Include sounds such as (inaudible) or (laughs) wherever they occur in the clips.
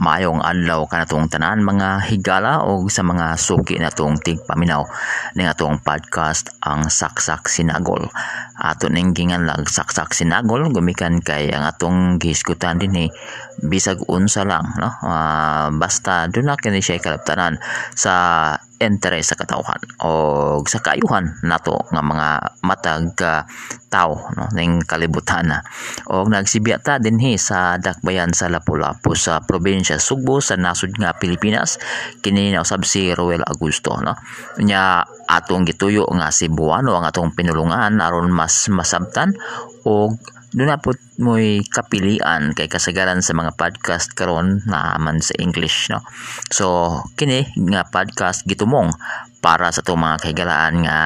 Mayong adlaw kanatong tanan mga higala o sa mga suki natong tigpaminaw ning atong podcast ang Saksak Sinagol. Ato ning ginganlag Saksak Sinagol gumikan kay ang atong gihisgutan dinhi bisag unsa lang no. Uh, basta do na kini siya kalaptanan sa interes sa katawhan o sa kaayuhan nato nga mga matag uh, tao no ning kalibutan na. O nagsibya ta dinhi sa dakbayan sa Lapu-Lapu sa probinsya Sugbo sa nasud nga Pilipinas kini na usab si Roel Augusto no. Nya atong gituyo nga si Buano ang atong pinulungan aron mas masabtan og doon na mo'y kapilian kay kasagaran sa mga podcast karon na man sa English no? So kini nga podcast gitumong para sa itong mga kahigalaan nga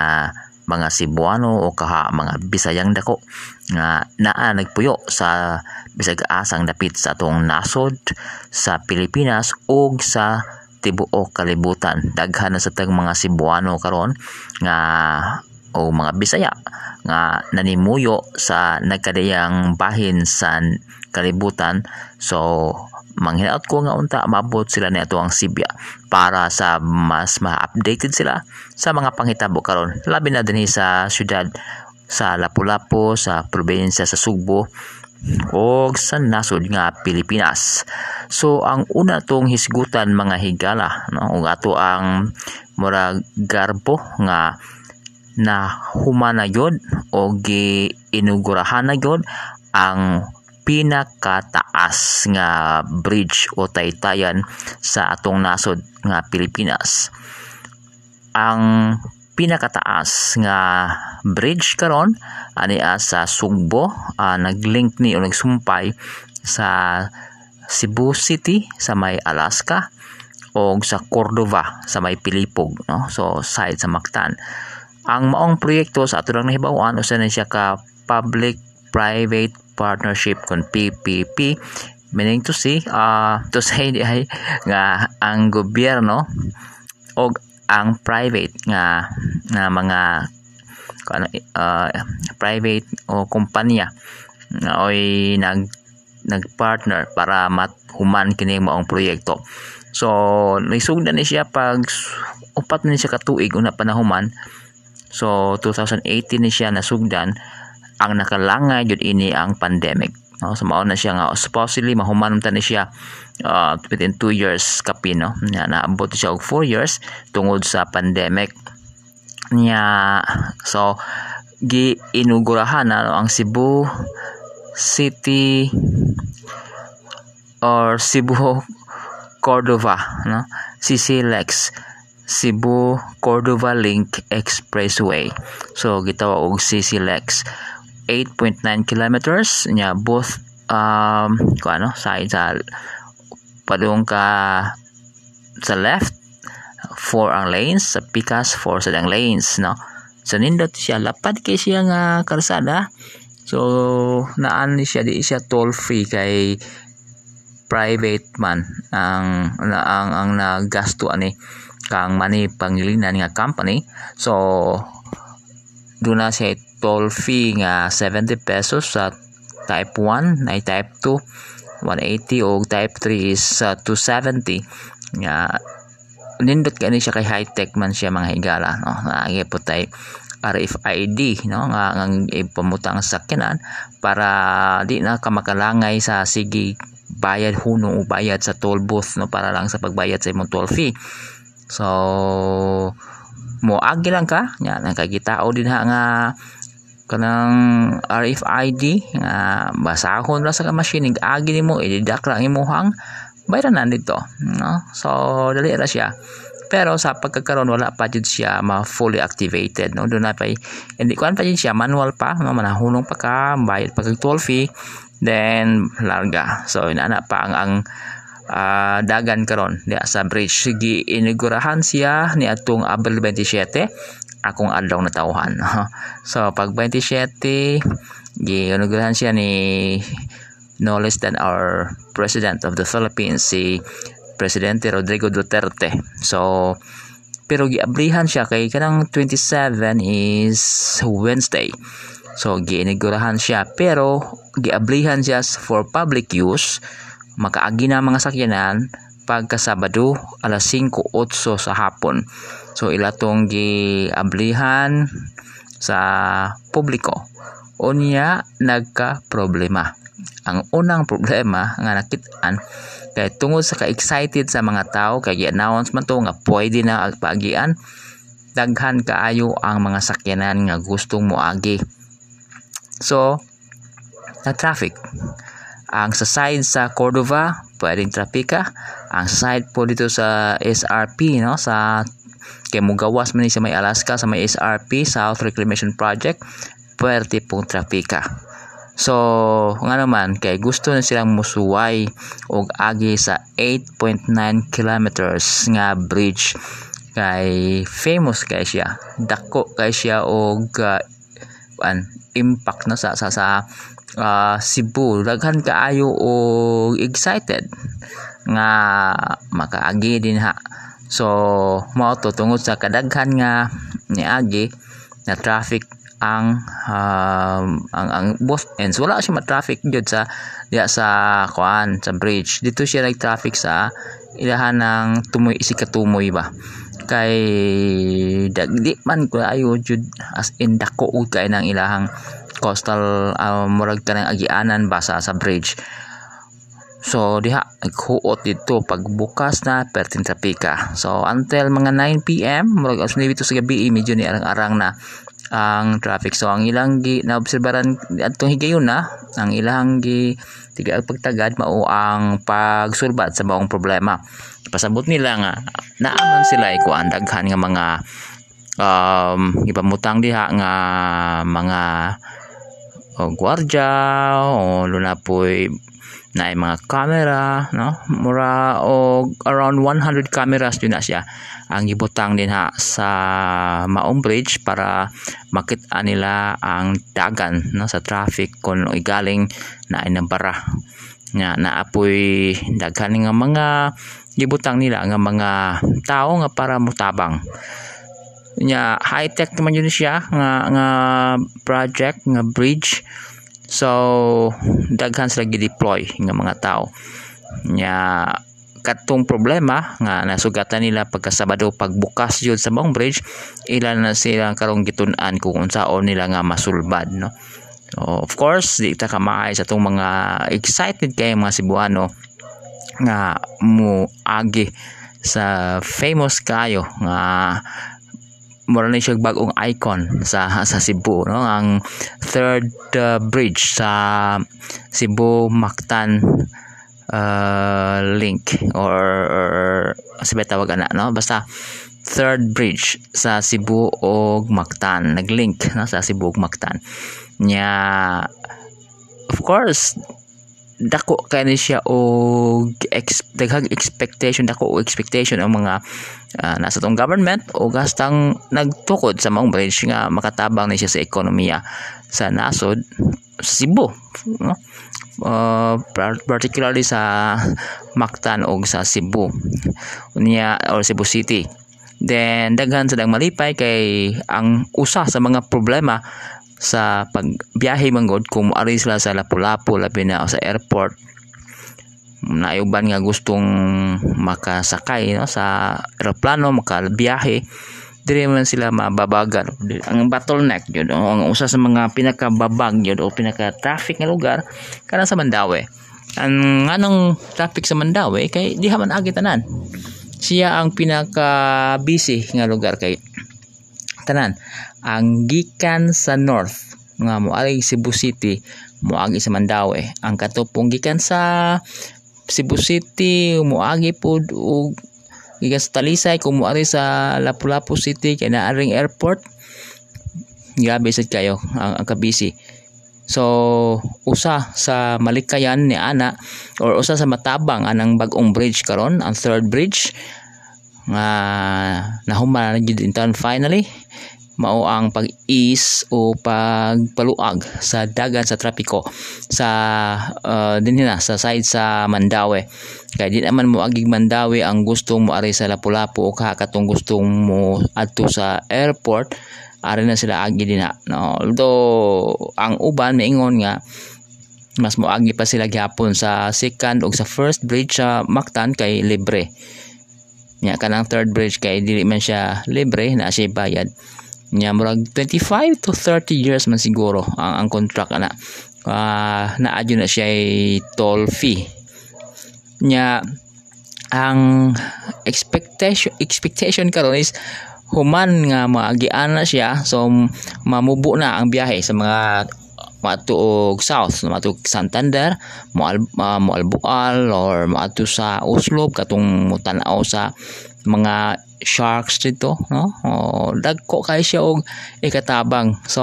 mga Cebuano o kaha mga Bisayang dako nga naa nagpuyo sa bisag asang dapit sa atong nasod sa Pilipinas ug sa tibuok kalibutan. Daghan na sa tag mga Cebuano karon nga o mga Bisaya nga nanimuyo sa nagkadayang bahin sa kalibutan. So manghinaot ko nga unta mabot sila ni ato ang Sibya para sa mas ma-updated sila sa mga panghitabo karon. Labi na dinhi sa syudad sa Lapu-Lapu sa probinsya sa Sugbo o sa nasod nga Pilipinas. So ang una tong hisgutan mga higala no? Ato ang murag garbo nga na humana yod o giinugurahan na yod ang pinakataas nga bridge o taytayan sa atong nasod nga Pilipinas. Ang pinakataas nga bridge karon ani sa Sugbo uh, naglink ni o nagsumpay sa Cebu City sa may Alaska o sa Cordova sa may Pilipog no so side sa Mactan ang maong proyekto sa ato lang nahibawan usa na siya ka public private partnership kon PPP meaning to say uh, to say di ay nga ang gobyerno o ang private nga nga mga uh, private o kumpanya na oy nag nagpartner para mathuman kini maong proyekto. So naisugdan ni siya pag upat ni siya katuig una panahuman so 2018 ni siya nasugdan ang nakalangay jud ini ang pandemic. No? So mao na siya nga supposedly mahuman ta ni siya uh, within 2 years kapi no? Na naabot siya og 4 years tungod sa pandemic. Niya so gi inugurahan na no, ang Cebu City or Cebu Cordova no? CCLEX Cebu Cordova Link Expressway. So gitawag og CCLEX 8.9 kilometers. Nya both um ko ano side sa padung ka sa left 4 ang lanes sa pikas 4 sa dang lanes no? So nindot siya lapad kay siya nga kalsada so naan ni siya di siya toll free kay private man ang ang ang nagasto ani kang money pangilinan nga company. So do na siya toll fee nga 70 pesos sa type 1 na type 2 180 o type 3 is uh, 270 nga nindot kani siya kay high tech man siya mga higala no? Nga po tay RFID no? Nga ang ipamutang sakyanan para di na ka makalangay sa sige bayad hunong o bayad sa toll booth no? Para lang sa pagbayad sa imong toll fee so mo agi lang ka. Nya nakagitao din ha nga kanang RFID nga basahon ra sa machine. Agi nimo ididak lang imuhang bayran na dito no? So dali ra siya. Pero sa pagkakaroon wala pa jud siya ma fully activated no? Do na pa hindi kuan pa jud siya manual pa no? Manahunong pa ka bayad pag toll fee then larga. So inana pa ang ang uh, dagan karon di sa bridge. Gi inigurahan siya ni atong Abril 27 akong adlaw na tawhan. (laughs) So pag 27 gi inigurahan siya ni no less than our president of the Philippines si Presidente Rodrigo Duterte. So, pero giablihan siya kay kanang 27 is Wednesday. So, giinigurahan siya. Pero giablihan siya for public use makaagi na mga sakyanan pagka Sabado alas 5:08 sa hapon. So ila tong giablihan sa publiko. Unya nagka problema. Ang unang problema nga nakitaan kay tungod sa ka-excited sa mga tao kay gi-announce man to nga pwede na agpagian daghan kaayo ang mga sakyanan nga gustong moagi. So, na traffic. Ang sa side sa Cordova, pwedeng trapika. Ang side po dito sa SRP, no, sa kay mugawas man sa may Alaska sa may SRP South Reclamation Project pwerte pong trapika so nga naman kay gusto na silang musuway og agi sa 8.9 kilometers nga bridge kay famous kay siya dako kay siya og uh, an impact na sa sa, sa uh, Cebu. Daghan kaayo og excited nga makaagi din ha. So mao to tungod sa kadaghan nga niagi na traffic ang um, ang ang both ends. Wala siya ma-traffic jud sa diya sa kuan sa bridge. Dito siya nag traffic sa ilahan ng tumoy isi katumoy ba. Kay dagdi man ko ayo jud as in dako kay nang ilahang coastal uh, murag kanang agianan ba sa, bridge So diha naghuot dito pagbukas na pertin trapika. So until mga 9 PM murag alas 9 sa gabi medyo ni arang-arang na ang traffic. So ang ilang gi naobserbaran adtong higayon na ang ilang gi tiga pagtagad mao ang pagsulbat sa maong problema. Pasabot nila nga naaman sila ikuan daghan nga mga um ipamutang diha nga mga o gwardya o luna po'y na mga camera no? Mura og around 100 cameras din na siya ang gibutang din ha sa Maong Bridge para makita nila ang dagan no? Sa traffic kung igaling na inambara nga naapoy daghan nga mga gibutang nila nga mga tao nga para mutabang nya high tech naman yun siya nga nga project nga bridge So daghan sila gi-deploy nga mga tao. Nya katong problema nga nasugatan nila pagka Sabado pagbukas yun sa Mong Bridge ilan na sila karong gitun-an kung unsaon nila nga masulbad no. So, of course di ta kamaay sa tong mga excited kay mga Cebuano nga mo agi sa famous kayo nga mura na siya bagong icon sa sa Cebu no? Ang third uh, bridge sa Cebu Mactan uh, link or, or sabi tawag na no? Basta third bridge sa Cebu og Mactan naglink no? Sa Cebu ug Mactan. Nya of course dako kay ni siya og ex, daghang expectation dako og expectation ang mga uh, nasa tong government o gastang nagtukod sa maong bridge nga makatabang ni siya sa ekonomiya sa nasod sa Cebu no? uh, particularly sa Mactan o sa Cebu niya or Cebu City then daghan sa malipay kay ang usa sa mga problema sa pagbiyahe manggod kung ari sila sa Lapu-Lapu labi na sa airport naiuban nga gustong makasakay no sa eroplano makabiyahe diri man sila mababagan. Ang bottleneck yun o, ang usa sa mga pinakababag yun o pinaka traffic nga lugar kana sa Mandawi ang anong traffic sa Mandawi kay diha man agi tanan. Siya ang pinaka busy nga lugar kay tanan. Ang gikan sa north nga moagi Cebu City moagi sa Mandawi ang katupong gikan sa Cebu City moagi pod og gikan sa Talisay kung moari sa Lapu-Lapu City kay naaring airport. Grabe sad kayo ang, ang kabisi. So usa sa malikayan ni ana or usa sa matabang anang bagong bridge karon ang third bridge. Nga nahuman na town finally mao ang pag-ease o pagpaluag sa dagan sa trapiko sa uh, din na sa side sa Mandawi kay di naman mo agig Mandawi ang gustong mo ari sa Lapu-Lapu o katong gustong mo adto sa airport ari na sila agi din na. No although ang uban maingon nga mas moagi pa sila gihapon sa second o sa first bridge sa Mactan kay libre. Nya kanang third bridge kay dili man siya libre na siya bayad nya murag 25 to 30 years man siguro ang, ang contract ana. Uh, naadyo na siya ay toll fee. Nya ang expectation expectation karon is human nga maagian na siya so mamubo na ang biyahe sa mga matuog south matuog Santander moal uh, moalbual or maadto sa Oslo katong mutanaw sa mga sharks dito no? O dagko kay siya og ikatabang. So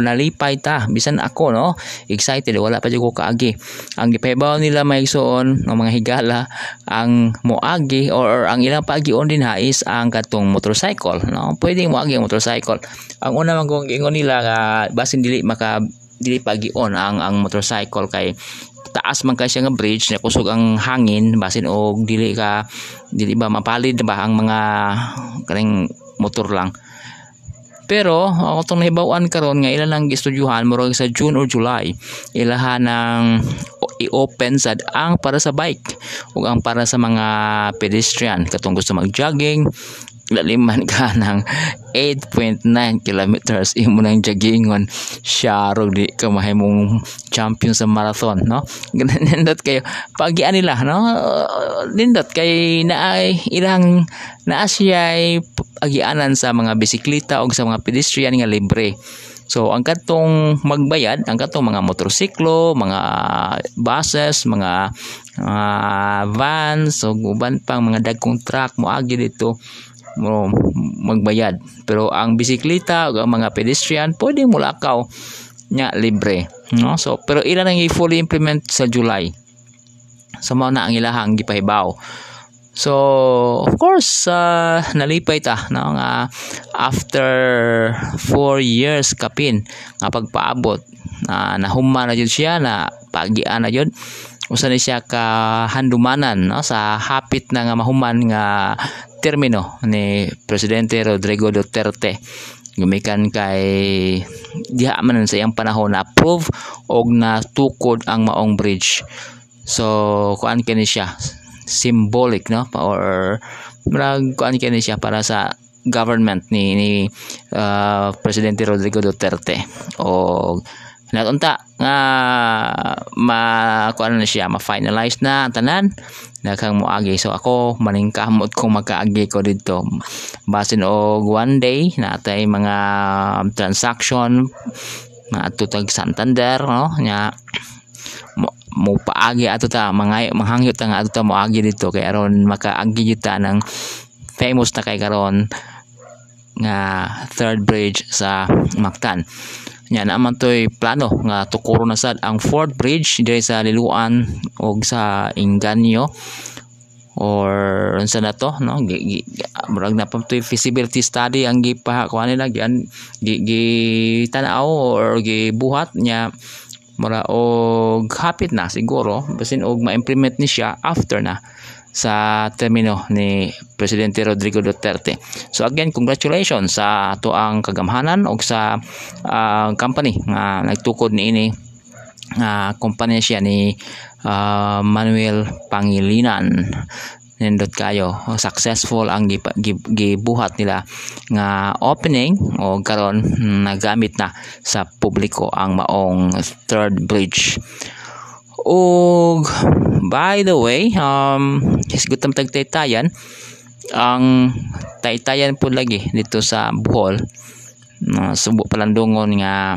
nalipay ta. Bisan ako no? Excited. Wala pa jud ko kaagi. Ang gipahibaw nila maigsoon ng mga higala ang moagi or, or ang ilang pagion din ha is ang katong motorcycle no? Pwedeng moagi ang motorcycle. Ang una man kong ingon nila nga basin dili maka dili pagion ang ang motorcycle kay taas man kay siya nga bridge na kusog ang hangin basin og dili ka dili ba mapalid ba ang mga kaning motor lang. Pero ako tong nahibawan karon nga ila lang gistudyuhan murag sa June or July ilahan ng i-open sad ang para sa bike ug ang para sa mga pedestrian. Katong gusto mag-jogging laliman ka (laughs) ng 8.9 kilometers. Imo nang joggingon syarog di ka mahimong champion sa marathon no? (laughs) Nindot kayo. Pagian nila no? Nindot kay naay ilang naa siya agianan sa mga bisikleta o sa mga pedestrian nga libre. So ang katong magbayad, ang katong mga motorsiklo, mga buses, mga uh, vans, o uban pang mga dagkong truck mo agi dito mo magbayad. Pero ang bisikleta o ang mga pedestrian pwede mo lakaw nya libre no? So pero ilan ang i-fully implement sa July? Sa so, na ang ilahang gipahibaw. So of course uh, nalipay ta no? Nga after 4 years kapin nga pagpaabot na uh, nahuma na jud siya na pagian na jud. Usa ni siya ka handumanan no? Sa hapit na nga mahuman nga termino ni Presidente Rodrigo Duterte. Gumikan kay diha man sa iyang panahon na approve og natukod ang maong bridge. So kuan kini siya? Symbolic no? Or murag kuan kini siya para sa government ni ni uh, Presidente Rodrigo Duterte? Og natunta nga ma kuan na siya? Ma-finalize na ang tanan daghang moagi. So ako maningkamot kung magkaagi ko dito. Basin og one day natay mga transaction. Na tutag Santander no? Nya mo paagi ato ta. Mga manghangyo ta nga ato ta moagi dito. Kay aron makaagi ta ng famous na kay karon nga third bridge sa Mactan nya naman toy plano nga tukuro na sad ang fourth bridge diri sa Liluan og sa Inganyo or unsa na to no? Murag na pa toy feasibility study ang gipa kuan nila gian gi, gi tanaw or gibuhat nya. Mura og hapit na siguro. Basin og ma-implement ni siya after na sa termino ni Presidente Rodrigo Duterte. So again, congratulations sa ato ang kagamhanan o sa uh, company nga nagtukod ni ini uh, kumpanya siya ni uh, Manuel Pangilinan nindot kayo successful ang gibuhat nila nga opening o karon nagamit na sa publiko ang maong third bridge og by the way um hisgot tam tagtaytayan ang taytayan po lagi dito sa Bohol. Uh, subo palandungon nga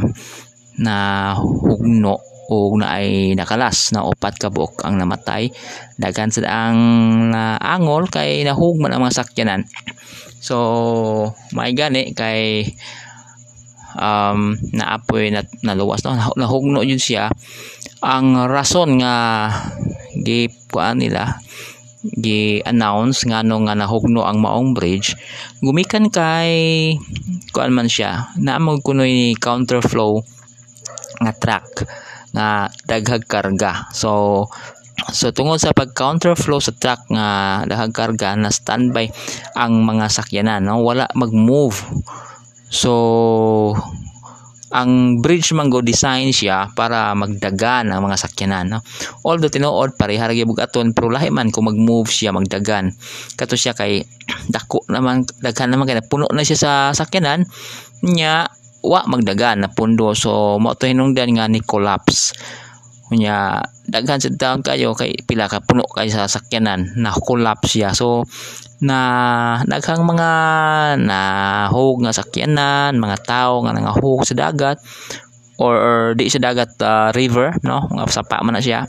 na hugno o na ay nakalas na upat ka buok ang namatay. Daghan sa ang na angol kay nahugman ang mga sakyanan. So may gani kay um, naapoy na naluwas no? Nahugno yun siya ang rason nga gi nila gi-announce nga no nga nahugno ang maong bridge gumikan kay kuan man siya naamog kuno ni counterflow nga track nga daghag karga. So so tungod sa pag counterflow sa track nga daghag karga na standby ang mga sakyanan no? Wala mag-move. So ang bridge man go design siya para magdagan ang mga sakyanan no? Although tinuod pareha ra gyud aton pero lahi man kung mag-move siya magdagan. Kato siya kay (clears throat) dako naman daghan naman kay puno na siya sa sakyanan nya wa magdagan na pundo so mo to hinungdan nga ni collapse nya daghan sa taon kayo kay pila ka puno kay sa sakyanan na collapse siya. So na naghang mga nahog nga sakyanan mga tao nga nangahog sa dagat or, or di sa dagat uh, river no? Nga sapa man na siya.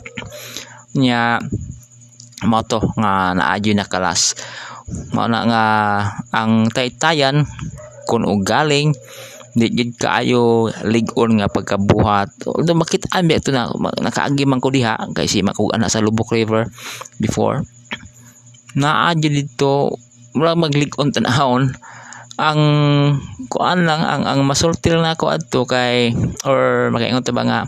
Nya mo nga naadyo na kalas. Mao na nga ang taytayan kun og galing di gid kaayo ligon nga pagkabuhat. Although makita mi ito na nakaagi man ko diha kay si makug ana sa Lubok River before. Naa dito mura magligon tanahon. Ang kuan lang ang ang masulti lang nako adto kay or makaingon ta ba nga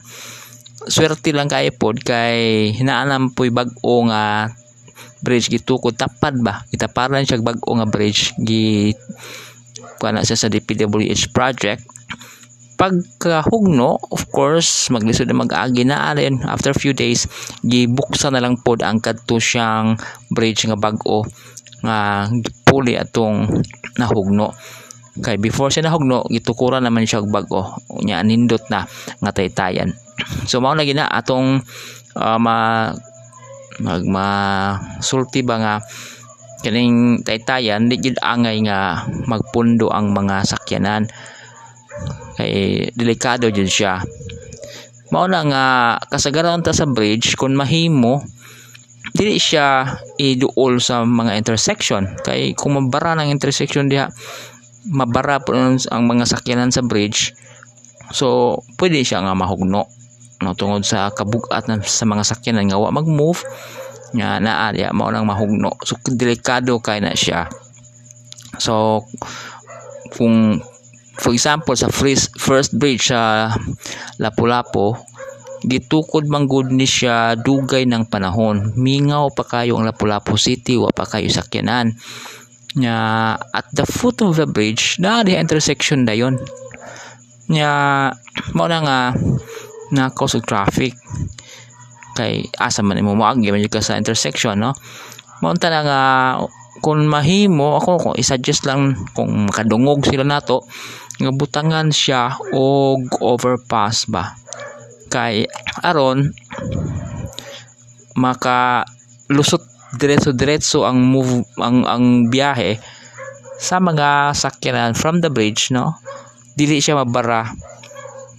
swerte lang kay pod kay hinaalam poy bag-o nga bridge. Gitukod tapad ba? Itaparan siya bag-o nga bridge. Gi kuan siya sa DPWH project. Pagkahugno of course maglisod na mag-agi na. Alin after few days gibuksan na lang pod ang kadto siyang bridge nga bag-o nga puli atong nahugno. Kay before siya nahugno gitukuran naman siya og bag-o. Nya nindot na nga taytayan. So mao lagi na atong uh, ma magma sulti ba nga kaning taytayan di gid angay nga magpundo ang mga sakyanan. Kay delikado jud siya. Mao na nga kasagaran ta sa bridge kung mahimo dili siya iduol sa mga intersection. Kay kung mabara ng intersection diha mabara po ang mga sakyanan sa bridge so pwede siya nga mahugno. No tungod sa kabugat sa mga sakyanan nga wa mag-move nga naa diya mao nang mahugno. So delikado kay na siya. So kung for example sa first, first bridge sa Lapu-Lapu gitukod man gud ni siya dugay ng panahon. Mingaw pa kayo ang Lapu-Lapu City wa pa kayo sakyanan. Nya at the foot of the bridge na di intersection dayon nya mo na nga na cause traffic kay asa man mo maagi man ka sa intersection no? Mo na nga kung mahimo ako kung i-suggest lang kung makadungog sila nato nga butangan siya og overpass ba? Kay aron maka lusot diretso-diretso ang move ang ang biyahe sa mga sakyanan from the bridge no? Dili siya mabara.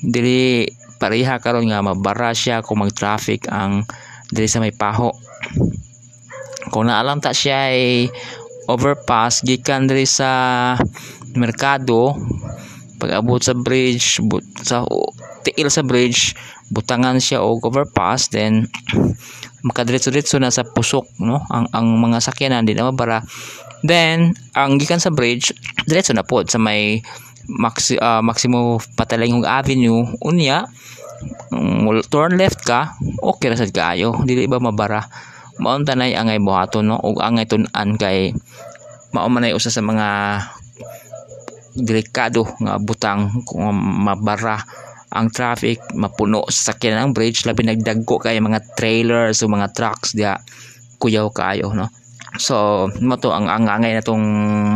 Dili pareha karon nga mabara siya kung mag-traffic ang dili sa may paho. Kung naalang ta siya ay overpass gikan diri sa merkado pag abot sa bridge but, sa tiil sa bridge butangan siya og overpass then (clears throat) makadiretso-diretso na sa pusok no? Ang ang mga sakyanan di na mabara. Then ang gikan sa bridge diretso na pod sa may maxi, uh, Maximo Patalingog Avenue unya um, turn left ka okay ra sad kaayo. Dili ba mabara? Maon tanay angay buhaton no? Ug angay tun-an kay mao man usa sa mga delikado nga butang kung mabara ang traffic mapuno sa sakyanan ang bridge labi nagdagko kay mga trailers o mga trucks dia kuyaw kaayo no so mo to ang ang angay na tong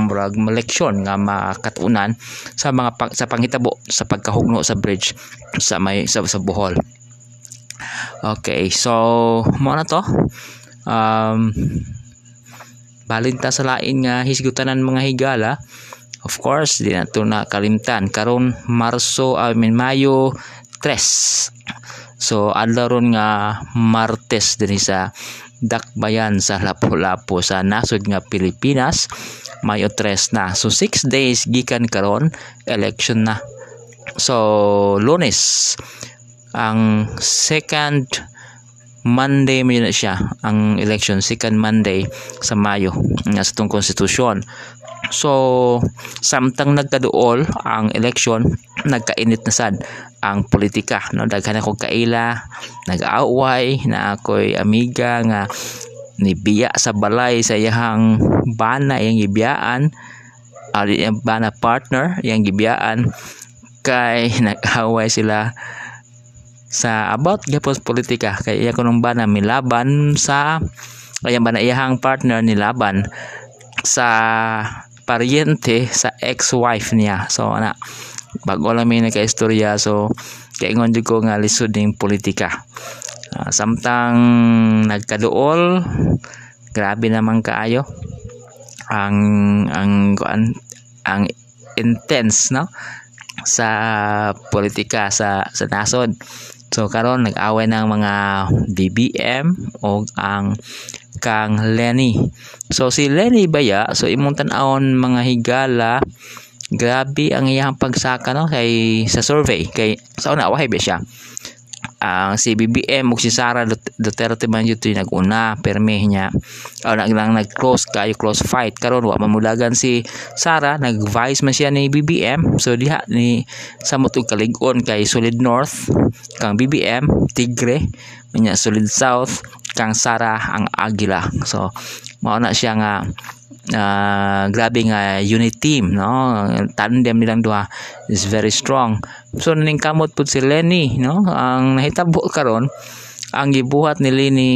murag leksyon nga makatunan sa mga pang, sa panghitabo sa pagkahugno sa bridge sa may sa, sa Bohol okay so mo na to um balinta sa lain nga hisgutanan mga higala Of course, di na ito nakalimtan. Karon Marso, I mean Mayo 3. So, adlaw ron nga Martes din sa Dakbayan sa Lapu-Lapu sa nasod nga Pilipinas. Mayo 3 na. So, 6 days gikan karon election na. So, Lunes ang second Monday mo na siya ang election second Monday sa Mayo nga sa tong konstitusyon So, samtang nagkaduol ang election, nagkainit na sad ang politika. No? Daghan ako kaila, nag-aaway, na ako'y amiga nga nibiya sa balay sa iyang bana, iyang gibiyaan, uh, bana partner, iyang gibiyaan, kay (laughs) nag-away sila sa about gapos politika kay iya kuno ba na milaban sa ayan ba na partner ni laban sa paryente sa ex-wife niya. So ana bago lang may nagka-istorya so kaingon jud ko nga lisod ning politika. Uh, samtang nagkaduol grabe naman kaayo. Ang ang ang, ang intense no? Sa politika sa sa nasod. So karon nag-away ng mga DBM o ang kang Lenny. So si Lenny Baya, so imong tan-awon mga higala grabe ang iyang pagsaka no kay sa survey. Kay sa una wahay ba siya? Ang si BBM ug si Sara Duterte man jud naguna perme niya. O nag lang nag close kayo close fight. Karon wa mamulagan si Sara nag vice man siya ni BBM so diha ni samot og kalig-on kay Solid North kang BBM Tigre nya Solid South kang Sara ang Agila so mao na siya nga uh, grabe nga unit team no? Tandem nilang duha is very strong. So ning kamot pud si Lenny no? Ang nahitabo karon ang gibuhat ni Lenny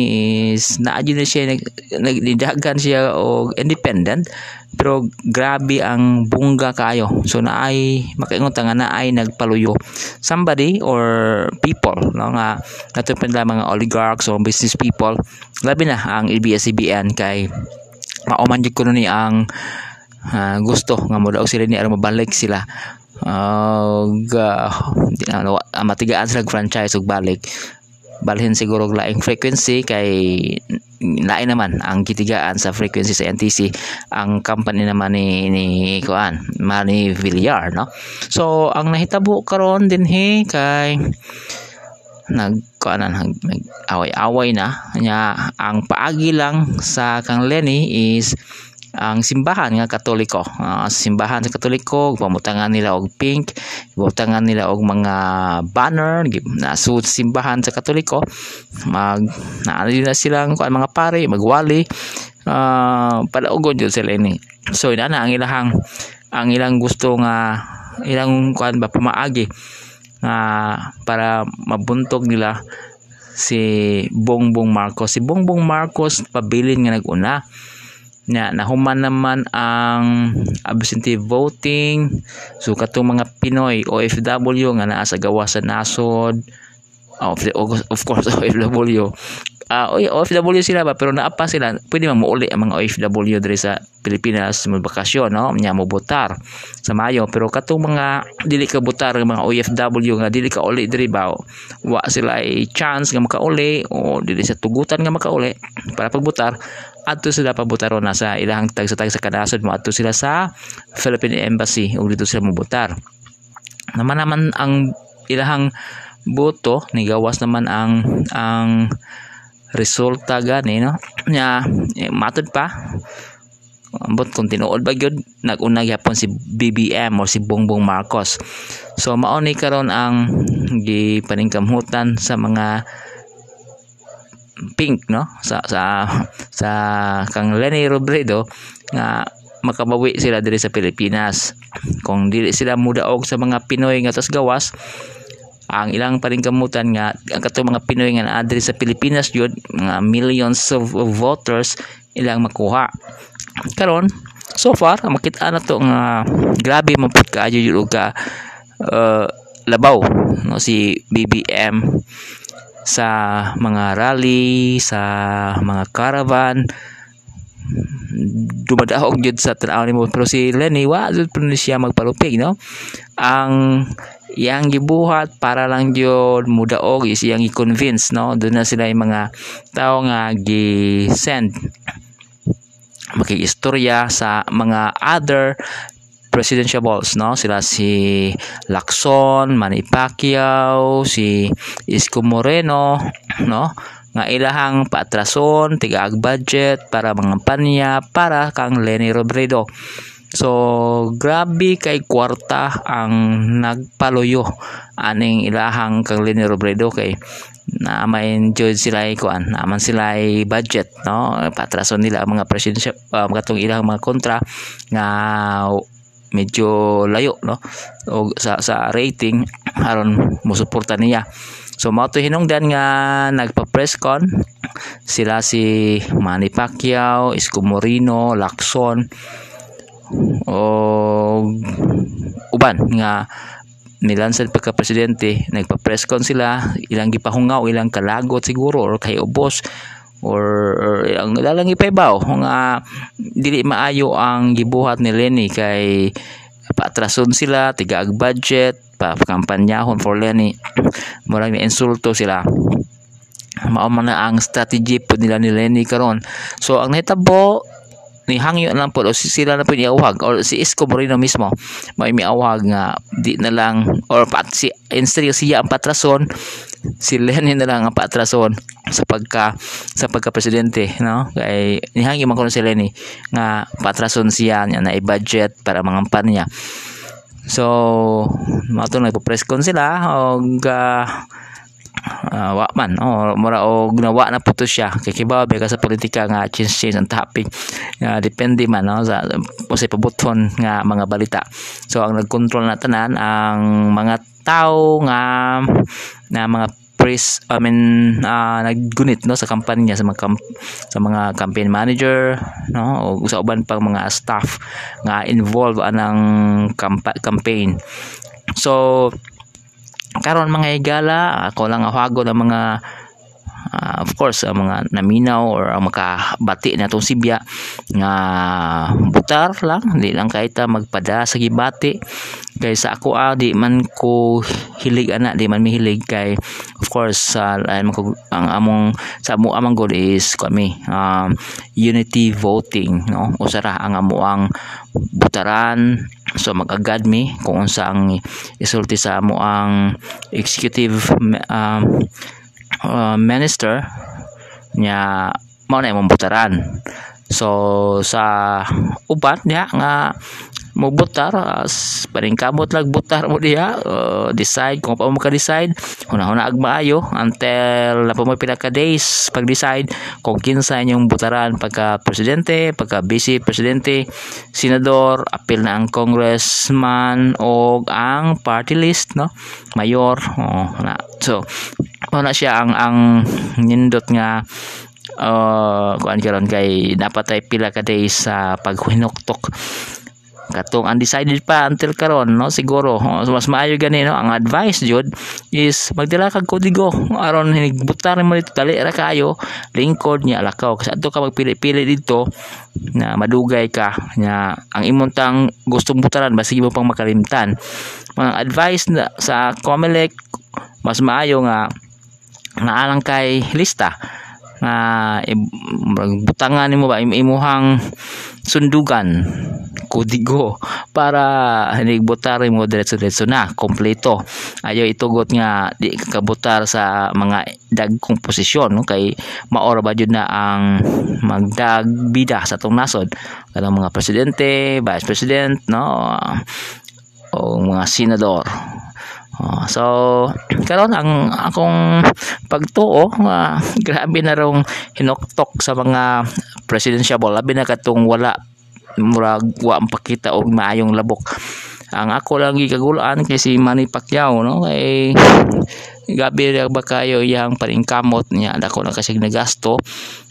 is naadyo na siya nag, nagdidagan siya og independent pero grabe ang bungga kayo so naay makaingon nga naay nagpaluyo. Somebody or people no nga natupin lang mga oligarchs or business people. Labi na ang ABS-CBN kay mauman jud kuno ni ang uh, gusto nga mo daw sila ni aron mabalik sila. Uh, uh, matigaan sila franchise ug balik balhin siguro laing frequency kay lain naman ang kitigaan sa frequency sa NTC ang company naman ni ni kuan Manny Villar no? So ang nahitabo karon din he kay nag kuanan nag away-away na. Nya ang paagi lang sa kang Lenny is ang simbahan nga katoliko uh, simbahan sa katoliko pamutangan nila og pink pamutangan nila og mga banner na suit simbahan sa katoliko mag naano na silang kuan mga pare magwali uh, padaogon jud sila ini so ina na ang ilahang ang ilang gusto nga ilang kuan ba pamaagi uh, para mabuntog nila si Bongbong Marcos. Si Bongbong Marcos pabilin nga naguna. Na nahuman naman ang absentee voting. So katong mga Pinoy OFW nga naa sa gawa sa nasod of, of course OFW uh, OFW sila ba? Pero naapa sila. Pwede man muuli ang mga OFW diri sa Pilipinas mo bakasyon no? Nya mo butar sa Mayo. Pero katong mga dili ka butar mga OFW nga dili ka uli diri ba wa sila ay chance nga makauli o dili sa tugutan nga makauli para pagbutar adto sila pabutaron na sa ilang tag sa tag sa kanasod mo. Adto sila sa Philippine Embassy ug dito sila mobutar naman naman ang ilahang boto ni gawas naman ang ang resulta gani no? Nya eh, matod pa. Ambot kung tinuod ba gyud naguna gyapon si BBM or si Bongbong Marcos. So mao ni karon ang gipaningkamhutan sa mga pink no? Sa sa sa kang Lenny Robredo nga makabawi sila diri sa Pilipinas. Kung dili sila mudaog sa mga Pinoy nga tas gawas ang ilang paningkamutan nga ang katong mga Pinoy nga naadri sa Pilipinas jud mga millions of, of voters ilang makuha. Karon so far makita na to nga grabe man pud kaayo jud ka uh, labaw no si BBM sa mga rally sa mga caravan. Dumadahog jud sa tanaw nimo pero si Lenny wa jud siya magpalupig no? Ang yang gibuhat para lang jud mudaog is yang i-convince no? Doon na sila yung mga tao nga gi-send. Makiistorya sa mga other presidential balls no? Sila si Lacson, Manny Pacquiao, si Isko Moreno no? Nga ilahang paatrason tigaag budget para mga panya para kang Lenny Robredo So grabe kay kwarta ang nagpaluyo aning ilahang kang Lenny Robredo kay na may enjoy sila kuan naman sila ay budget no? Patrason nila ang mga presidential uh, katong ilang mga kontra nga medyo layo no? O sa sa rating aron musuporta niya. So mao to hinungdan nga nagpa-press con. Sila si Manny Pacquiao, Isko Moreno, Lacson o uban nga nilansan pagka presidente nagpa-press con sila ilang gipahungaw ilang kalagot siguro or kay ubos or, or ang dalang ipaybaw nga dili maayo ang gibuhat ni Lenny kay paatrason sila tigaag budget pa kampanyahon for Lenny. (clears throat) Murag ni insulto sila. Mao man na ang strategy po nila ni Lenny karon. So ang nahitabo ni hangyo lang po. O sila na po niawag. Or si Isko Moreno mismo. May miawag nga. Di na lang. Or pat si instead siya ang patrason. Si Lenin na lang ang patrason sa pagka sa pagka presidente no? Kay nihangi man ko si Lenny nga patrason siya niya na i-budget para mangampan niya. So mato nagpo-press con sila. Og uh, uh, wa man. Oh mura og nawa na puto siya kay kibaw ka sa politika nga change change ang topic uh, depende man no sa usay pabuton nga mga balita so ang nagkontrol na tanan ang mga tao nga na mga press I mean uh, naggunit no sa kampanya sa mga kamp, sa mga campaign manager no o sa uban pang mga staff nga involved anang campaign. So karon mga igala ako lang hago ng mga uh, of course ang mga naminaw or ang makabati na itong sibya nga butar lang. Di lang kahit magpada sa gibati. Kay sa ako ah, di man ko hilig ana di man mihilig kay of course uh, ang, among sa amo amang goal is kami um, unity voting no? Usara ang amo ang butaran. So mag-agad mi kung unsa ang isulti sa amo ang executive um, uh, minister nya mao na imong butaran. So sa uban niya nga mo butar as paring kamot lag butar mo diha uh, decide kung pa mo ka decide huna-huna ag maayo until na mo pila days pag decide kung kinsa inyong butaran pagka presidente pagka vice presidente senador apil na ang congressman o ang party list no? Mayor oh, na so na siya ang ang nindot nga uh, kuan karon kay dapat ay pila ka days sa paghinuktok katong undecided pa until karon no? Siguro mas maayo gani no? Ang advice jud is magdala kag kodigo. Aron hinigbutar mo dito dali ra kayo lingkod niya lakaw. Kasi adto ka magpili-pili dito na madugay ka nya ang imong tang gustong butaran basig mo pang makalimtan. Mga advice na sa Comelec mas maayo nga naalang kay lista nga butangan nimo ba imuhang sundugan kodigo para hinigbutar mo diretso diretso na kompleto. Ayo itugot nga di kabutar sa mga dagkong posisyon no? Kay maora ba jud na ang magdagbida sa tong nasod? Kanang mga presidente vice president no? O mga senador Oh, so karon ang akong pagtuo uh, (laughs) grabe na rong hinoktok sa mga presidential labi na katong wala murag wa pakita og maayong labok. Ang ako lang gikagulaan kay si Manny Pacquiao no? Kay gabi ba kayo iyang paringkamot niya? Dako na kasi nagasto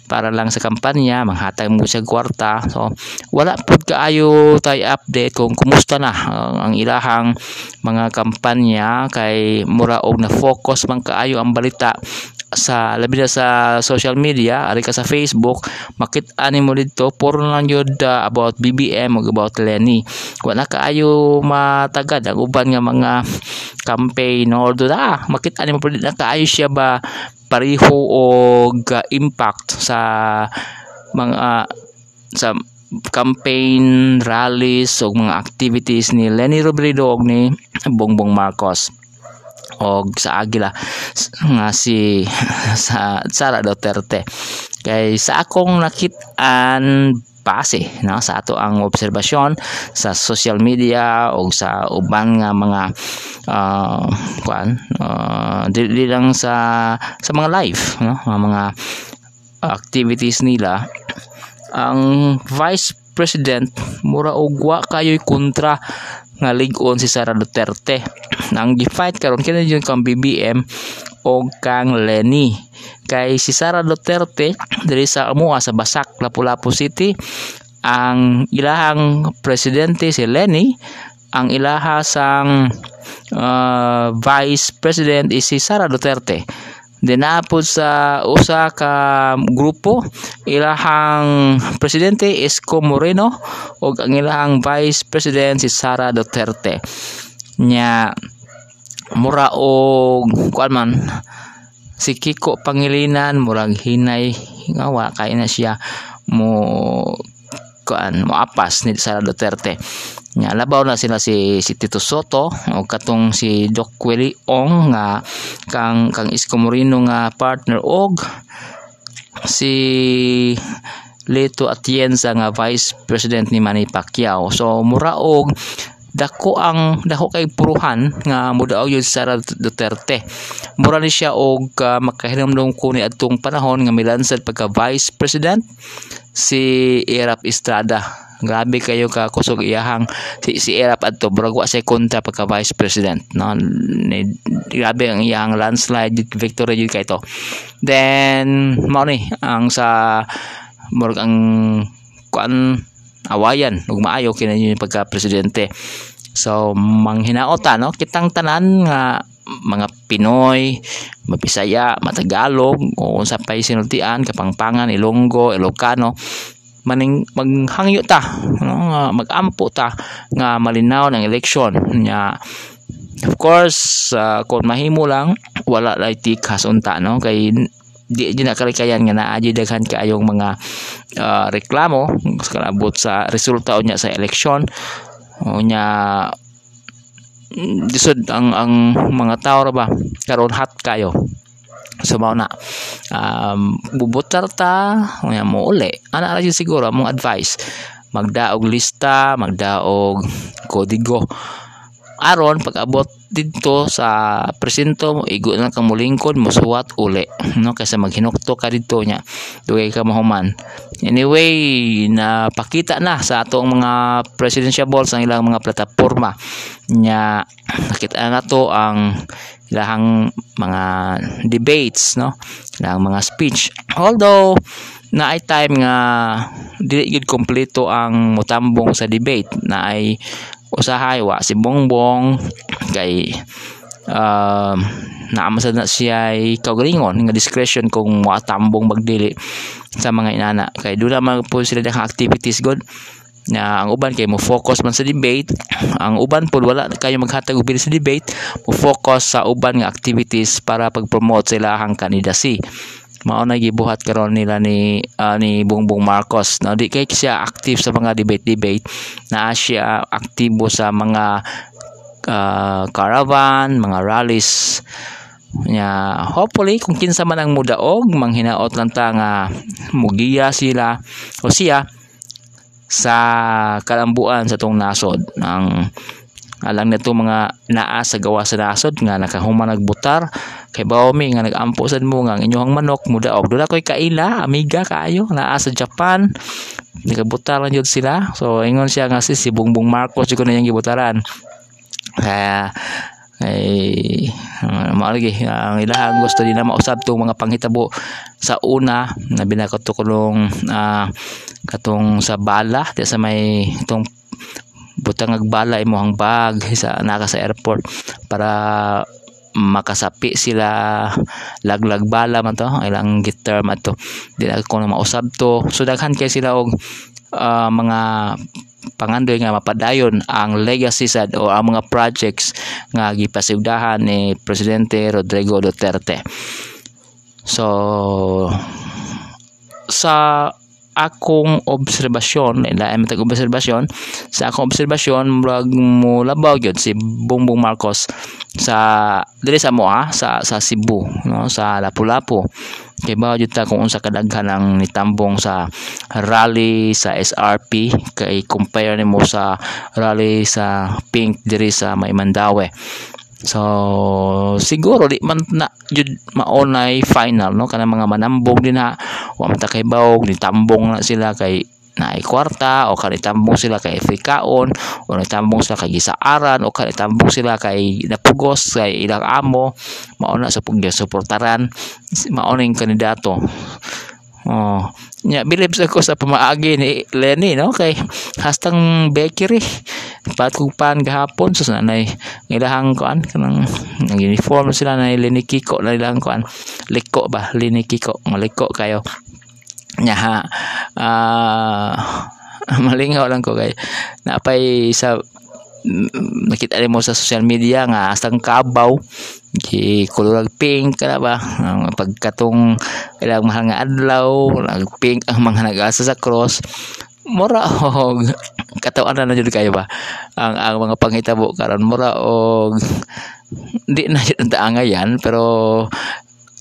para lang sa kampanya manghatag mo siya kwarta. So wala pud kaayo tay update kung kumusta na uh, ang ilahang mga kampanya kay mura og na focus man kaayo ang balita sa labi na sa social media ari ka sa Facebook makit-ani mo dito puro lang yun uh, about BBM o about Lenny. Wala kaayo matagad ang uban nga mga campaign. Or do ah makit-ani mo pud na kaayo siya ba pareho og uh, impact sa mga uh, sa campaign rallies o mga activities ni Lenny Robredo og ni Bongbong Marcos og sa Agila nga si (laughs) sa Sara Duterte. Kay sa akong nakit-an base no sa ato ang obserbasyon sa social media o sa uban nga mga uh, kuan uh, dili lang sa sa mga live no mga activities nila. Ang vice president mura og wa kayo'y kontra nga ligon si Sara Duterte. Ang gifight karon kini yun kang BBM o kang Lenny. Kay si Sara Duterte diri sa amuha sa Basak Lapu-Lapu City ang ilahang presidente si Lenny ang ilaha sang uh, vice president is si Sara Duterte dinapod sa usa ka grupo ilahang presidente Isko Moreno ug ang ilahang vice president si Sara Duterte. Nya mura og kuan man si Kiko Pangilinan murag hinay ngawa kay na siya mo kuan mo apas ni Sara Duterte Nya labaw na sila si si Tito Soto o katong si Doc Willie Ong nga kang kang Isko Moreno nga partner og si Leto Atienza nga Vice President ni Manny Pacquiao. So mura og dako ang dako kay puruhan nga mudaog yun Sara Duterte. Mura ni siya og uh, makahinamdom ko ni adtong panahon nga milansad pagka Vice President si Erap Estrada. Grabe kayo ka kusog iyahang si, si Erap adto murag wa say kontra pagka vice president no? Ni, grabe ang iyang landslide victory jud kay to. Then mao ang sa murag ang kuan awayan ug maayo kini yung pagka presidente so manghinaota no? Kitang tanan nga mga Pinoy, Mabisaya, Matagalog, o sa pay sinultian, Kapangpangan, Ilonggo, Ilocano, maning maghangyo ta no? Magampo ta nga malinaw ng eleksyon. Nya of course uh, kung mahimo lang wala lay tikas unta no? Kay di na kalikayan nga naa daghan kaayong mga uh, reklamo kalabot sa resulta unya sa eleksyon. Unya disod ang ang mga tao ra ba? Karon hat kayo. So mao na. Um, bubutar ta unya mo uli. Ana ra siguro mong advice. Magdaog lista magdaog kodigo. Aron pag abot dito sa presinto mo igo na kang mulingkod mo suwat uli no? Kaysa maghinukto ka dito nya dugay ka mahuman. Anyway napakita na sa atong mga presidential balls ang ilang mga plataforma nya nakita na to ang ilahang mga debates no? Ilang mga speech. Although na ay time nga dili gid kompleto ang mutambong sa debate. Na ay usahay wa si Bongbong kay uh, naamasad na siya ay kaugalingon nga discretion kung watambong magdili sa mga inana. Kay doon naman po sila ng activities god na ang uban kay mo focus man sa debate. Ang uban po wala kayo maghatag og sa debate. Mo focus sa uban nga activities para pag-promote sa ilahang candidacy mao na gibuhat karon nila ni uh, ni Bongbong Marcos no? Di kay siya active sa mga debate debate na siya aktibo sa mga uh, caravan mga rallies. Nya hopefully kung kinsa man ang mudaog manghinaot lang ta nga mugiya sila o siya sa kalambuan sa tong nasod ang alang nito mga naa sa gawa sa nasod nga nakahuman nagbutar. Kay bawmi nga nagampo sad mo nga inyong manok muda og dula koy kaila amiga kaayo naa sa Japan. Nagabutar lang yun sila. So ingon siya nga si, si Bongbong Marcos jud ko na yung gibutaran. Kaya ay uh, maalagi ang ilahang gusto na mausab tong mga panghitabo sa una na binakatukulong uh, katong sa bala sa may itong butangag bala imo ang bag (laughs) sa naka sa airport para makasapi sila. Laglag bala man to ilang term ato di na mausab to. So daghan kay sila og uh, mga pangandoy nga mapadayon ang legacy sad o ang mga projects nga gipasugdahan ni presidente Rodrigo Duterte. So sa akong obserbasyon ila ay matag obserbasyon sa akong obserbasyon murag mo labaw gyud si Bongbong Marcos sa dili sa moa sa sa Cebu no sa Lapu-Lapu. Kay ba jud ta kung unsa kadaghan ang nitambong sa rally sa SRP kay compare nimo sa rally sa Pink diri sa Maymandawe So siguro di man na jud maonay final no? Kana mga manambog din ha. Wa kay bawog ni tambong na sila kay na kwarta o kanitambong sila kay frikaon o nitambong sila kay gisaaran o kanitambong sila kay napugos kay ilang amo. Mauna sa pugya suportaran. Mauna yung kandidato. Oh, nya bilib sa ko sa pamaagi ni Lenny no? Kay hastang bakery pat kog pan gahapon sa nanay ilahang kuan kanang uniform sila na Lenny Kiko na ilang kuan liko ba Lenny Kiko maliko kayo. Nya ha uh, (laughs) malingaw lang ko kay napay sa nakita mo sa social media nga astang kabaw gi kulurag pink kana ba? Ang pagkatong ilang mahal nga adlaw pink ang mga nag-asa sa cross mura og katawan na jud kayo ba? Ang ang mga panghitabo karon mura og di na jud ang pero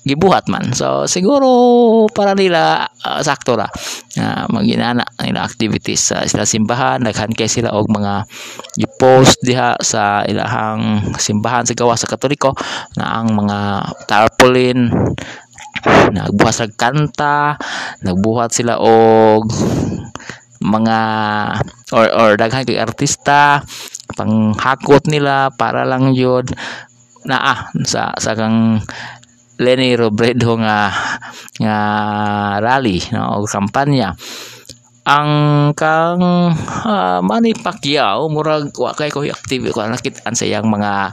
gibuhat man. So siguro para nila uh, sakto ra. Uh, maginana nila activities sa uh, sila simbahan. Daghan kay sila og mga i-post diha sa ilahang simbahan sa gawa sa Katoliko na ang mga tarpaulin. Nagbuhat sa kanta. Nagbuhat sila og mga or or daghan kay artista panghakot nila para lang yun. Na ah, sa sa kang Lenny Robredo nga nga rally no o kampanya. Ang kang uh, Manny Pacquiao murag wa kay ko active ko nakitaan sa yang mga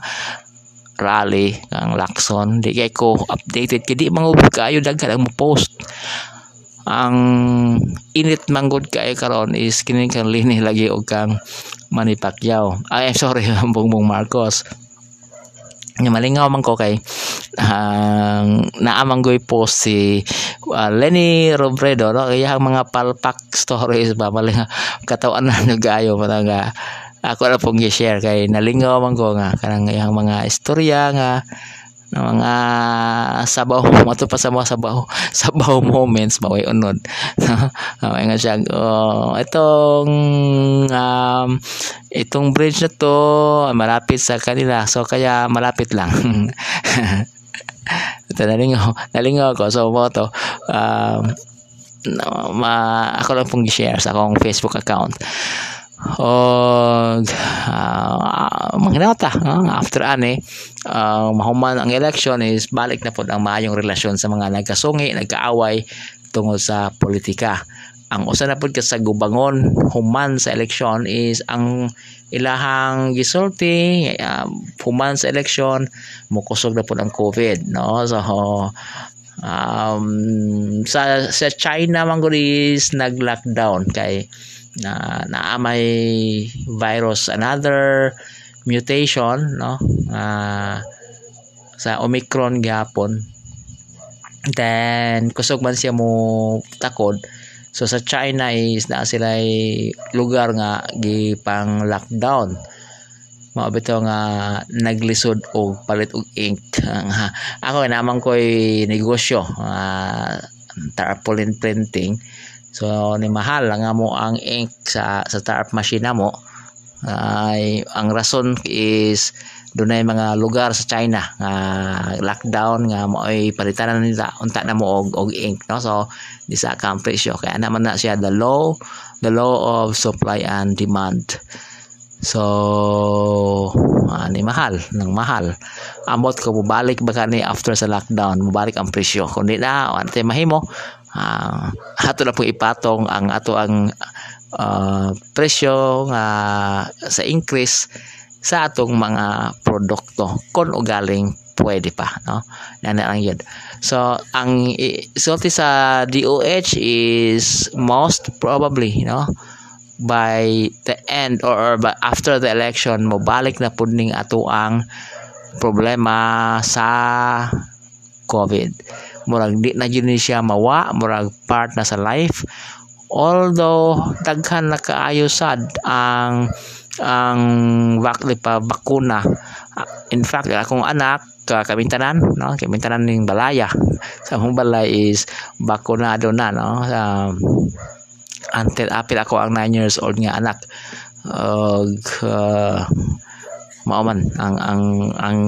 rally kang Lacson. Di kay ko updated kay di mangubod kayo daghan ang post ang init manggod kay karon is kini kang lini lagi og kang Manny Pacquiao. Ay (laughs) sorry Bongbong Marcos. Nga malingaw man ko kay ang uh, naamanggoy po si uh, Lenny Robredo no? Kaya mga palpak stories ba? Malingaw katawan na nagayo mga ako na pong i-share kay nalingaw man ko nga kanang iyang mga istorya nga ng mga sabaw (laughs) mato pa sa mga sabaw sabaw moments maway unod. (laughs) Maway nga siya. Oh, itong um, itong bridge na to malapit sa kanila. So kaya malapit lang. (laughs) Ito nalingaw nalingaw ko so mo to. Um, ma, ako lang pong i-share sa akong Facebook account og uh, manginata uh, after ani uh, mahuman ang election is balik na po ang maayong relasyon sa mga nagkasungi, nagkaaway tungod sa politika. Ang usa na pud sa gubangon human sa election is ang ilahang gisulti uh, human sa election mukusog na po ang COVID no so um, sa sa China man is nag-lockdown kay na naamay virus another mutation no? Uh, sa Omicron gapon then kusog man siya mo takod. So sa China is na sila lugar nga gipang lockdown. Mao bitaw nga naglisod og palit og ink? (laughs) Ako naman ko'y negosyo uh, tarpaulin printing So ni mahal lang mo ang ink sa sa tarp machine mo ay ang rason is dunay mga lugar sa China nga lockdown nga mo ay palitan na nila. Unta na mo og, og ink no? So di sa kang presyo. Kaya naman na siya the law the law of supply and demand. So uh, ni mahal nang mahal amot ko bubalik ba ni after sa lockdown? Mubalik ang presyo. Kundi na ano mahimo uh, ato na po ipatong ang ato ang uh, presyo nga sa increase sa atong mga produkto kung ugaling pwede pa no? Nana lang yun. So ang sulti sa DOH is most probably no? By the end or, or after the election mobalik na pud ning ato ang problema sa COVID murag di na yun siya mawa murag part na sa life. Although daghan na kaayo sad ang ang bakli pa bakuna. In fact akong anak ka kamintanan no? Kamintanan ning balaya. Sa akong balay is bakunado na no? Um, until apil ako ang 9 years old nga anak. Og uh, man ang ang ang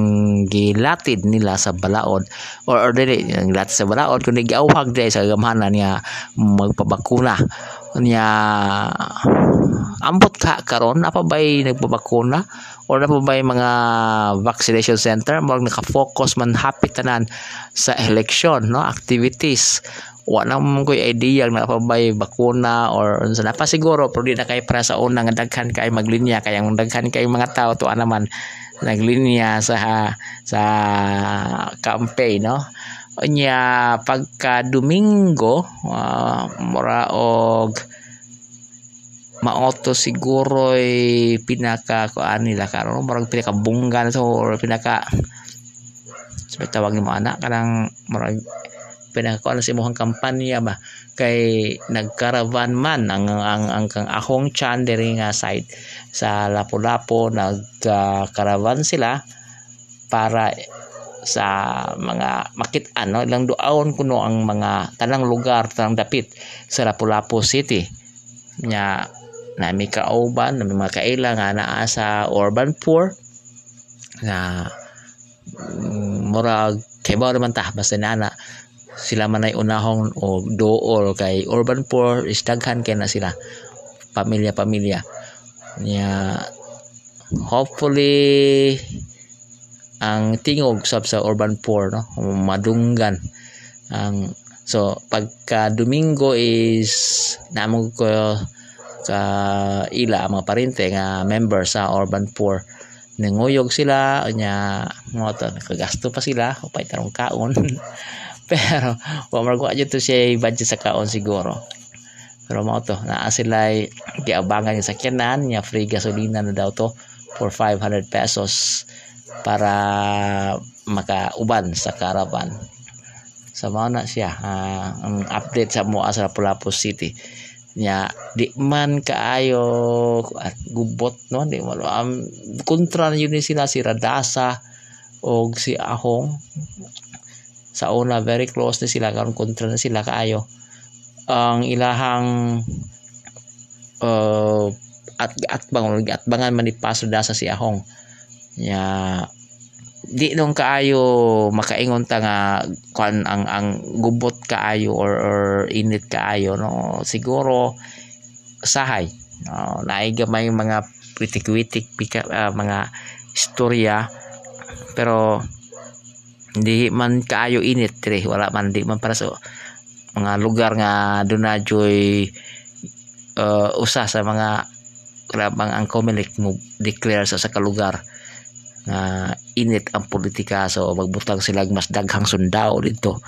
gilatid nila sa balaod or or dili ang gilatid sa balaod kundi giawhag diri sa gamhanan nga magpabakuna. Nya ambot ka karon apa bay nagbabakuna or na bay mga vaccination center mo naka-focus man hapit tanan sa election no activities wala mo ko'y idea na pa bakuna or unsa na. Pa siguro pero di na kay para sa una nga daghan kay maglinya. Kay ang daghan kay mga tao to naman naglinya sa sa campaign no? Nya pagka Domingo uh, mura og maoto siguro ay pinaka kuan nila karon murag pinaka bunggan so or pinaka sa tawag ni mo anak kanang murag pinaka kuan sa imong kampanya ba? Kay nagkaravan man ang ang ang kang akong chan diri nga side sa Lapu-Lapu nagkaravan uh, sila para sa mga makit ano ilang duaon kuno ang mga tanang lugar tanang dapit sa Lapu-Lapu City. Nya na may kauban na may mga kaila nga naa sa urban poor. Na mm, murag kay ba naman ta basta nana sila man ay unahong o dool kay urban poor is daghan kay na sila. Pamilya-pamilya nya hopefully ang tingog sab sa urban poor no? Madunggan. Ang so pagka Domingo is namo ko ka ila mga parente nga member sa urban poor. Nanguyog sila nya mo to nakagasto pa sila upay tarong kaon (laughs) pero wa margo adyo to siya budget sa kaon siguro. Pero mo to naa sila giabangan yung sakyanan nya free gasolina na daw to for 500 pesos para makauban sa caravan. Sa so, na siya uh, ang update sa mo sa Lapu-Lapu City. Nya di man kaayo at gubot no? Di mo um, kontra na yun sila si Radasa o si Ahong sa una very close na sila karon kontra na sila kaayo. Ang ilahang uh, at at bang at bangan man ni Pastor Dasa si Ahong. Nya di nung kaayo makaingon ta nga kan ang ang gubot kaayo or, or init kaayo no? Siguro sahay. No naigamay mga pitik-witik uh, mga istorya. Pero hindi man kaayo init dire wala man di man para sa mga lugar nga dunadyoy uh, usa sa mga krabang ang Comelec mo declare sa sa kalugar nga init ang politika. So magbutang sila mas daghang sundao dito. (clears throat)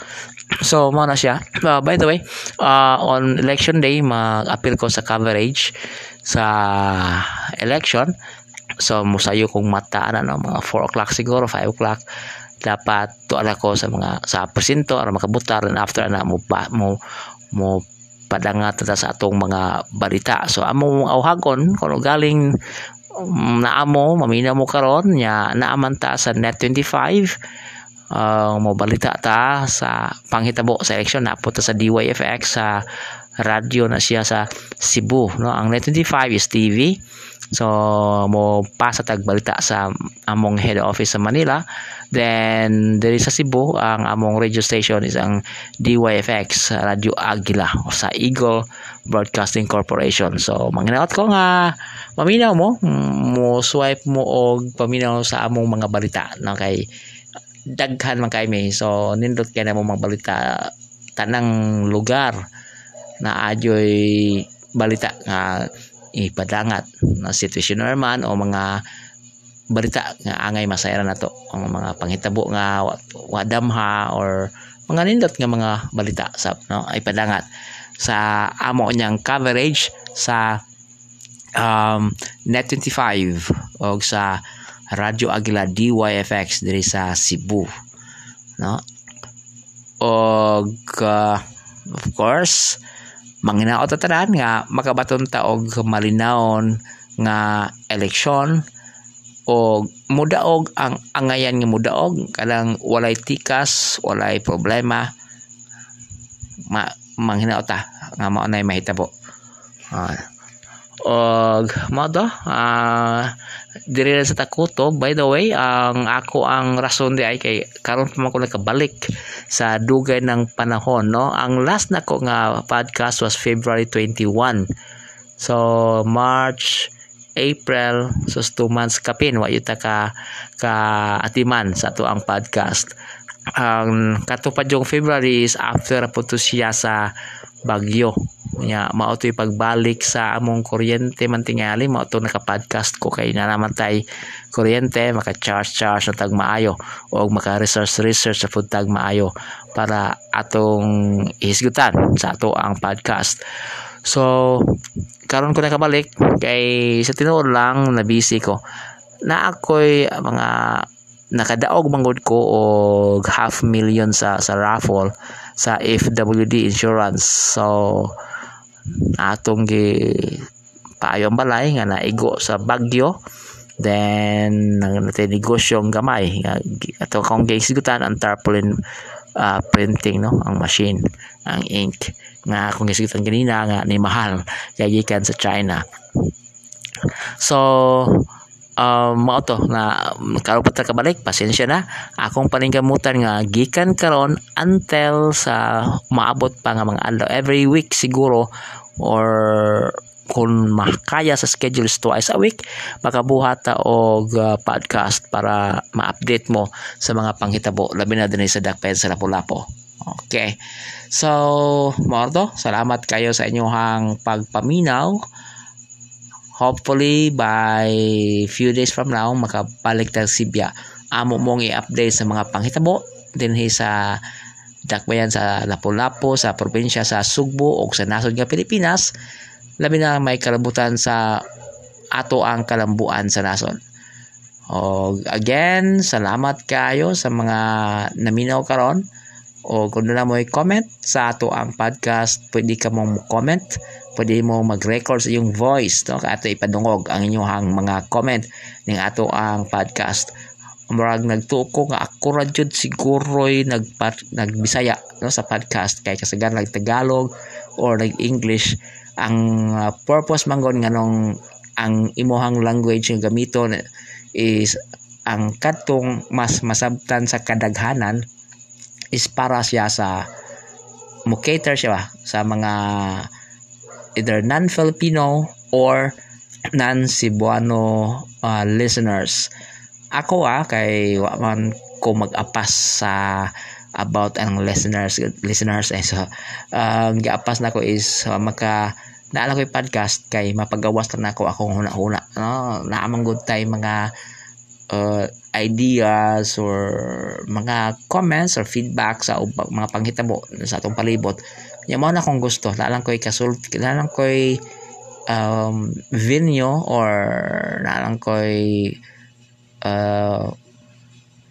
So mo na siya. Uh, by the way uh, on election day mag-appeal ko sa coverage sa election. So musayo kong mata na no, mga 4 o'clock siguro 5 o'clock dapat tuan ko sa mga sa presinto para makabutar and after na mo pa, mo mo padangat sa atong mga balita. So amo awhagon kuno galing um, naamo mamina mo karon nya naaman ta sa net 25 uh, mo balita ta sa panghitabo sa election na ta sa DYFX sa radio na siya sa Cebu no? Ang net 25 is TV so mo pasa tag balita sa among head office sa Manila then diri sa Cebu ang among radio station is ang DYFX Radio Agila sa Eagle Broadcasting Corporation. So manginawat ko nga maminaw mo mo swipe mo og paminaw sa among mga balita na kay daghan man kay may so nindot kay na mo mga balita tanang lugar na adyoy balita nga ipadangat na sitwasyon naman o mga balita nga angay masayra na to ang mga panghitabo nga wadamha or mga nindot nga mga balita sa no ay padangat sa amo niyang coverage sa um, Net 25 o sa Radyo Agila DYFX diri sa Cebu no? Og uh, of course manginaot ta tanan nga makabaton ta og malinawon nga eleksyon o mudaog ang angayan nga mudaog kanang walay tikas walay problema ma manghinaot ta nga mao nay mahitabo. Uh, og mo to ah diri sa Takuto by the way ang ako ang rason di ay kay karon pa man ko nakabalik sa dugay ng panahon no? Ang last nako nga podcast was February 21 so March April so two months kapin wa yuta ka ka atiman sa ato ang podcast. Ang katupad yung February is after po to siya sa Bagyo. Nya mao to pagbalik sa among kuryente man tingali mao to naka-podcast ko kay na naman tay kuryente maka-charge charge na tag maayo. O maka-research research sa pud tag maayo para atong isgutan sa ato ang podcast so karon ko nakabalik kay sa tinuod lang na busy ko na ako'y mga nakadaog manggod ko og half million sa sa raffle sa FWD insurance. So atong gi paayong balay nga naigo sa Bagyo then natin negosyong gamay nga ato kong gisigutan ang tarpaulin uh, printing no ang machine ang ink nga akong gisigutan ganina nga ni mahal kay gikan sa China. So um, mao to na karon pa kabalik pasensya na. Akong paningkamutan nga gikan karon until sa maabot pa nga mga adlaw every week siguro or kung makaya sa schedule is twice a week makabuhat ta og uh, podcast para ma-update mo sa mga panghitabo. Labi na dinhi sa Dakpen sa Lapu-Lapu okay. So Mordo salamat kayo sa inyong pagpaminaw. Hopefully by few days from now makabalik tag Sibya amo mong i-update sa mga panghitabo. Dinhi sa dakbayan sa Lapu-Lapu sa probinsya sa Sugbo o sa nasod nga Pilipinas. Labi na may kalabutan sa ato ang kalambuan sa nasod. O again salamat kayo sa mga naminaw karon o kung na mo comment sa ato ang podcast pwede ka mong comment. Pwede mo mag-record sa iyong voice no? Ato ipadungog ang inyong mga comment ning ato ang podcast. Murag nagtuko nga ako ra jud siguro'y nag nagbisaya no sa podcast. Kay kasagan nag Tagalog or nag English. Ang uh, purpose manggon nganong ang imuhang language nga gamiton is ang katong mas masabtan sa kadaghanan is para siya sa mo cater siya ba, sa mga either non-Filipino or non-Cebuano uh, listeners. Ako ah kay wa ko mag-apas sa about ang listeners listeners eh so ang uh, giapas nako is uh, maka naala ko yung podcast kay mapagawas na nako akong huna-huna no naamang good time mga uh, ideas or mga comments or feedback sa mga panghitabo sa atong palibot nya mo na akong gusto. Naalang ko'y kasult naalang ko'y um, venue or naalang ko'y uh,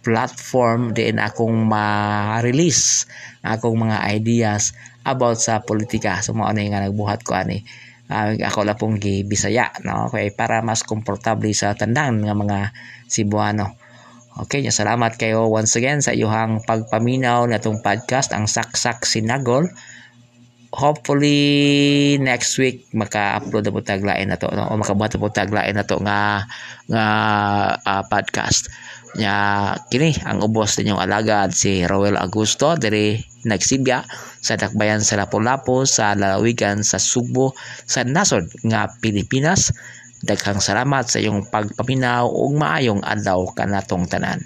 platform din akong ma-release akong mga ideas about sa politika. So mao nga nagbuhat ko ani. Uh, ako la pong gi Bisaya no? Kay para mas komportable sa tandang nga mga Cebuano Okay, salamat kayo once again sa iyong pagpaminaw na itong podcast, ang Saksak Sinagol. Hopefully, next week, maka-upload na po taglain na to, no? o makabuhat na po taglain na to nga, nga uh, podcast nya kini ang ubos ninyong alagad si Roel Augusto diri nagsibya sa dakbayan sa Lapu-Lapu sa lalawigan sa Subo sa nasod nga Pilipinas daghang salamat sa iyong pagpaminaw ug maayong adlaw kanatong tanan